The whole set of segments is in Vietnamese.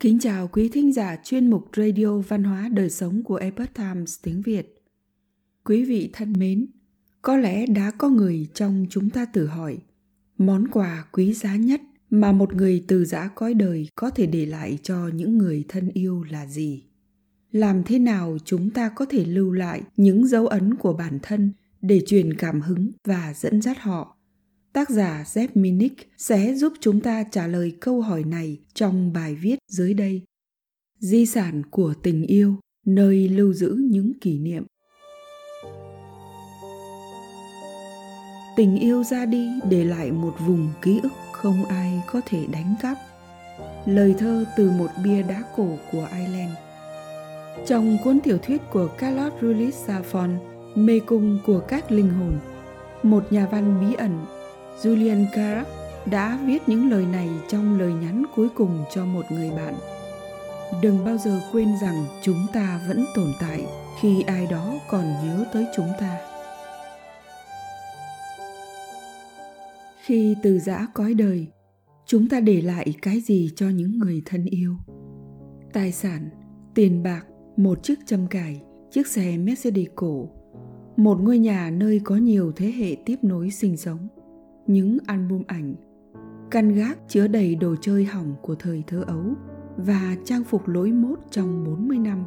Kính chào quý thính giả chuyên mục Radio Văn hóa Đời Sống của Epoch Times tiếng Việt. Quý vị thân mến, có lẽ đã có người trong chúng ta tự hỏi, món quà quý giá nhất mà một người từ giã cõi đời có thể để lại cho những người thân yêu là gì? Làm thế nào chúng ta có thể lưu lại những dấu ấn của bản thân để truyền cảm hứng và dẫn dắt họ Tác giả Zep Minnick sẽ giúp chúng ta trả lời câu hỏi này trong bài viết dưới đây. Di sản của tình yêu, nơi lưu giữ những kỷ niệm. Tình yêu ra đi để lại một vùng ký ức không ai có thể đánh cắp. Lời thơ từ một bia đá cổ của Ireland. Trong cuốn tiểu thuyết của Carlos Ruiz Zafón, Mê cung của các linh hồn, một nhà văn bí ẩn Julian Carr đã viết những lời này trong lời nhắn cuối cùng cho một người bạn. Đừng bao giờ quên rằng chúng ta vẫn tồn tại khi ai đó còn nhớ tới chúng ta. Khi từ giã cõi đời, chúng ta để lại cái gì cho những người thân yêu? Tài sản, tiền bạc, một chiếc châm cài, chiếc xe Mercedes cổ, một ngôi nhà nơi có nhiều thế hệ tiếp nối sinh sống những album ảnh căn gác chứa đầy đồ chơi hỏng của thời thơ ấu và trang phục lỗi mốt trong 40 năm.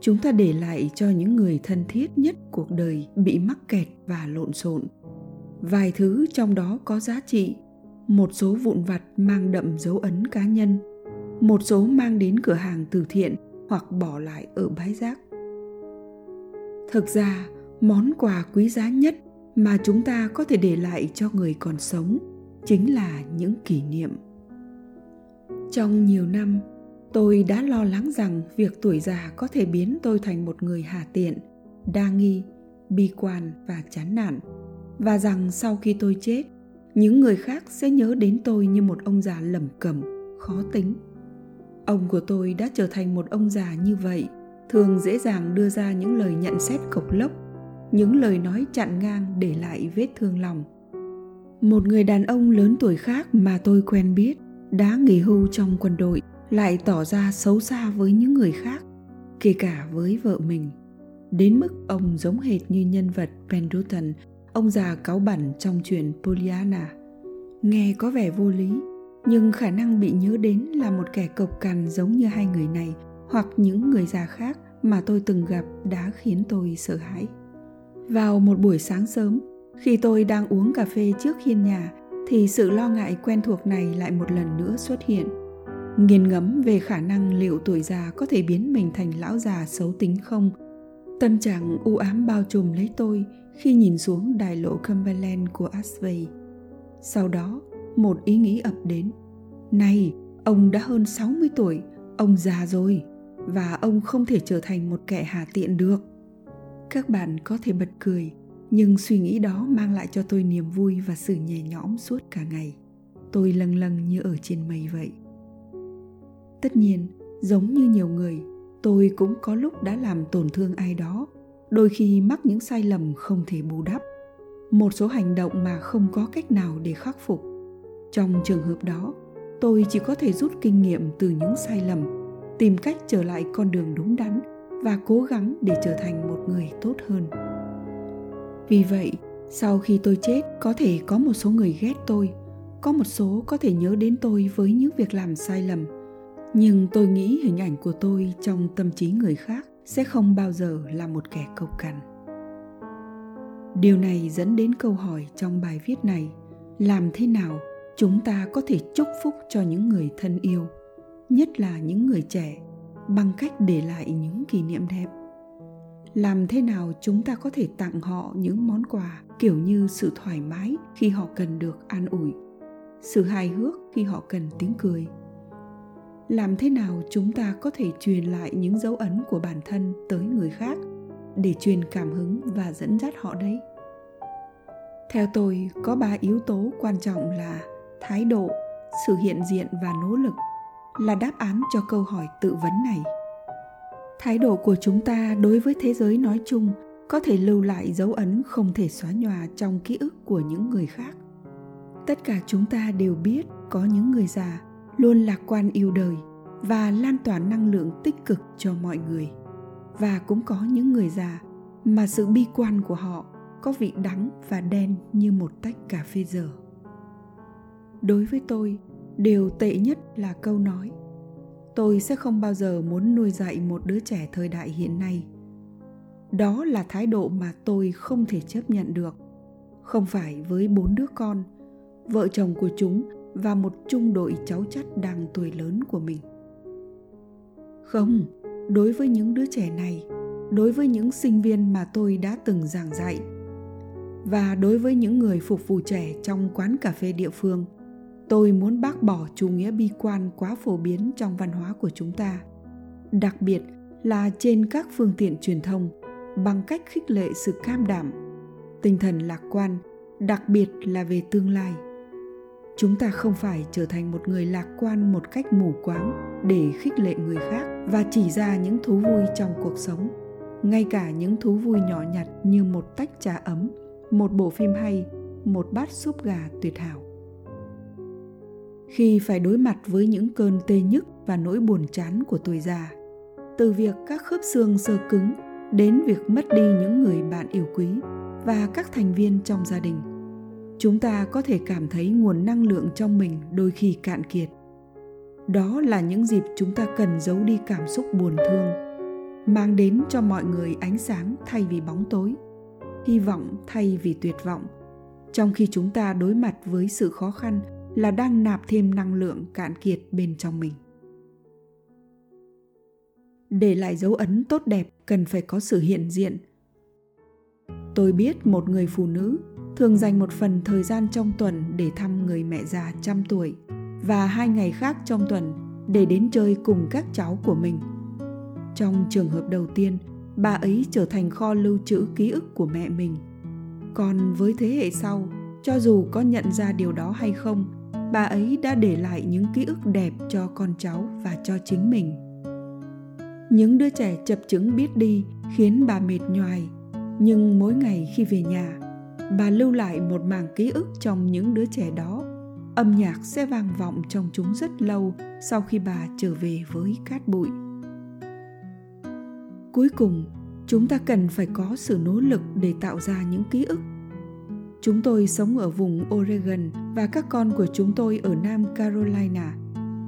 Chúng ta để lại cho những người thân thiết nhất cuộc đời bị mắc kẹt và lộn xộn. Vài thứ trong đó có giá trị, một số vụn vặt mang đậm dấu ấn cá nhân, một số mang đến cửa hàng từ thiện hoặc bỏ lại ở bãi rác. Thực ra, món quà quý giá nhất mà chúng ta có thể để lại cho người còn sống chính là những kỷ niệm. Trong nhiều năm, tôi đã lo lắng rằng việc tuổi già có thể biến tôi thành một người hà tiện, đa nghi, bi quan và chán nản, và rằng sau khi tôi chết, những người khác sẽ nhớ đến tôi như một ông già lẩm cẩm, khó tính. Ông của tôi đã trở thành một ông già như vậy, thường dễ dàng đưa ra những lời nhận xét cộc lốc những lời nói chặn ngang để lại vết thương lòng một người đàn ông lớn tuổi khác mà tôi quen biết đã nghỉ hưu trong quân đội lại tỏ ra xấu xa với những người khác kể cả với vợ mình đến mức ông giống hệt như nhân vật pendleton ông già cáu bẩn trong chuyện Pollyanna. Nghe có vẻ vô lý, nhưng khả năng bị nhớ đến là một kẻ cộc cằn giống như hai người này hoặc những người già khác mà tôi từng gặp đã khiến tôi sợ hãi. Vào một buổi sáng sớm, khi tôi đang uống cà phê trước hiên nhà thì sự lo ngại quen thuộc này lại một lần nữa xuất hiện. Nghiền ngẫm về khả năng liệu tuổi già có thể biến mình thành lão già xấu tính không. Tâm trạng u ám bao trùm lấy tôi khi nhìn xuống đài lộ Cumberland của Asway. Sau đó, một ý nghĩ ập đến. Này, ông đã hơn 60 tuổi, ông già rồi, và ông không thể trở thành một kẻ hà tiện được các bạn có thể bật cười, nhưng suy nghĩ đó mang lại cho tôi niềm vui và sự nhẹ nhõm suốt cả ngày. Tôi lâng lâng như ở trên mây vậy. Tất nhiên, giống như nhiều người, tôi cũng có lúc đã làm tổn thương ai đó, đôi khi mắc những sai lầm không thể bù đắp. Một số hành động mà không có cách nào để khắc phục. Trong trường hợp đó, tôi chỉ có thể rút kinh nghiệm từ những sai lầm, tìm cách trở lại con đường đúng đắn và cố gắng để trở thành một người tốt hơn. Vì vậy, sau khi tôi chết, có thể có một số người ghét tôi, có một số có thể nhớ đến tôi với những việc làm sai lầm. Nhưng tôi nghĩ hình ảnh của tôi trong tâm trí người khác sẽ không bao giờ là một kẻ cộc cằn. Điều này dẫn đến câu hỏi trong bài viết này, làm thế nào chúng ta có thể chúc phúc cho những người thân yêu, nhất là những người trẻ bằng cách để lại những kỷ niệm đẹp. Làm thế nào chúng ta có thể tặng họ những món quà kiểu như sự thoải mái khi họ cần được an ủi, sự hài hước khi họ cần tiếng cười? Làm thế nào chúng ta có thể truyền lại những dấu ấn của bản thân tới người khác để truyền cảm hứng và dẫn dắt họ đấy? Theo tôi, có ba yếu tố quan trọng là thái độ, sự hiện diện và nỗ lực là đáp án cho câu hỏi tự vấn này. Thái độ của chúng ta đối với thế giới nói chung có thể lưu lại dấu ấn không thể xóa nhòa trong ký ức của những người khác. Tất cả chúng ta đều biết có những người già luôn lạc quan yêu đời và lan tỏa năng lượng tích cực cho mọi người. Và cũng có những người già mà sự bi quan của họ có vị đắng và đen như một tách cà phê dở. Đối với tôi điều tệ nhất là câu nói, tôi sẽ không bao giờ muốn nuôi dạy một đứa trẻ thời đại hiện nay. Đó là thái độ mà tôi không thể chấp nhận được. Không phải với bốn đứa con, vợ chồng của chúng và một trung đội cháu chắt đang tuổi lớn của mình. Không, đối với những đứa trẻ này, đối với những sinh viên mà tôi đã từng giảng dạy và đối với những người phục vụ trẻ trong quán cà phê địa phương tôi muốn bác bỏ chủ nghĩa bi quan quá phổ biến trong văn hóa của chúng ta, đặc biệt là trên các phương tiện truyền thông bằng cách khích lệ sự cam đảm, tinh thần lạc quan, đặc biệt là về tương lai. Chúng ta không phải trở thành một người lạc quan một cách mù quáng để khích lệ người khác và chỉ ra những thú vui trong cuộc sống. Ngay cả những thú vui nhỏ nhặt như một tách trà ấm, một bộ phim hay, một bát súp gà tuyệt hảo khi phải đối mặt với những cơn tê nhức và nỗi buồn chán của tuổi già. Từ việc các khớp xương sơ cứng đến việc mất đi những người bạn yêu quý và các thành viên trong gia đình, chúng ta có thể cảm thấy nguồn năng lượng trong mình đôi khi cạn kiệt. Đó là những dịp chúng ta cần giấu đi cảm xúc buồn thương, mang đến cho mọi người ánh sáng thay vì bóng tối, hy vọng thay vì tuyệt vọng. Trong khi chúng ta đối mặt với sự khó khăn là đang nạp thêm năng lượng cạn kiệt bên trong mình. Để lại dấu ấn tốt đẹp cần phải có sự hiện diện. Tôi biết một người phụ nữ thường dành một phần thời gian trong tuần để thăm người mẹ già trăm tuổi và hai ngày khác trong tuần để đến chơi cùng các cháu của mình. Trong trường hợp đầu tiên, bà ấy trở thành kho lưu trữ ký ức của mẹ mình. Còn với thế hệ sau, cho dù có nhận ra điều đó hay không bà ấy đã để lại những ký ức đẹp cho con cháu và cho chính mình. Những đứa trẻ chập chững biết đi khiến bà mệt nhoài. Nhưng mỗi ngày khi về nhà, bà lưu lại một mảng ký ức trong những đứa trẻ đó. Âm nhạc sẽ vang vọng trong chúng rất lâu sau khi bà trở về với cát bụi. Cuối cùng, chúng ta cần phải có sự nỗ lực để tạo ra những ký ức chúng tôi sống ở vùng oregon và các con của chúng tôi ở nam carolina.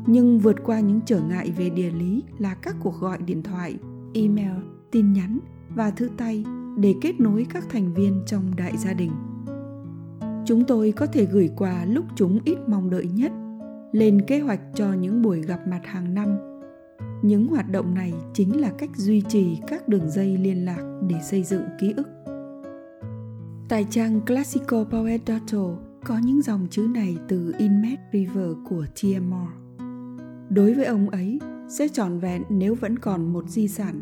Nhưng vượt qua những trở ngại về địa lý là các cuộc gọi điện thoại, email, tin nhắn và thư tay để kết nối các thành viên trong đại gia đình. Chúng tôi có thể gửi quà lúc chúng ít mong đợi nhất, lên kế hoạch cho những buổi gặp mặt hàng năm. Những hoạt động này chính là cách duy trì các đường dây liên lạc để xây dựng ký ức tại trang classicalpoet.org có những dòng chữ này từ Inmet River của T. Moore. Đối với ông ấy, sẽ trọn vẹn nếu vẫn còn một di sản,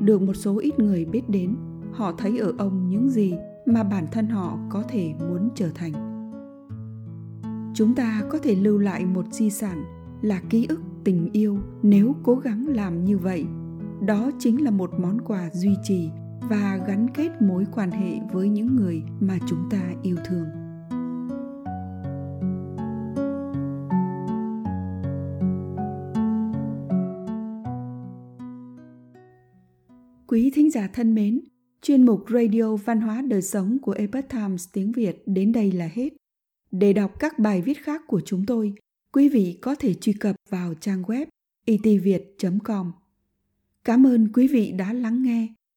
được một số ít người biết đến họ thấy ở ông những gì mà bản thân họ có thể muốn trở thành chúng ta có thể lưu lại một di sản là ký ức tình yêu nếu cố gắng làm như vậy đó chính là một món quà duy trì và gắn kết mối quan hệ với những người mà chúng ta yêu thương quý thính giả thân mến Chuyên mục Radio Văn hóa Đời Sống của Epoch Times tiếng Việt đến đây là hết. Để đọc các bài viết khác của chúng tôi, quý vị có thể truy cập vào trang web itviet.com. Cảm ơn quý vị đã lắng nghe,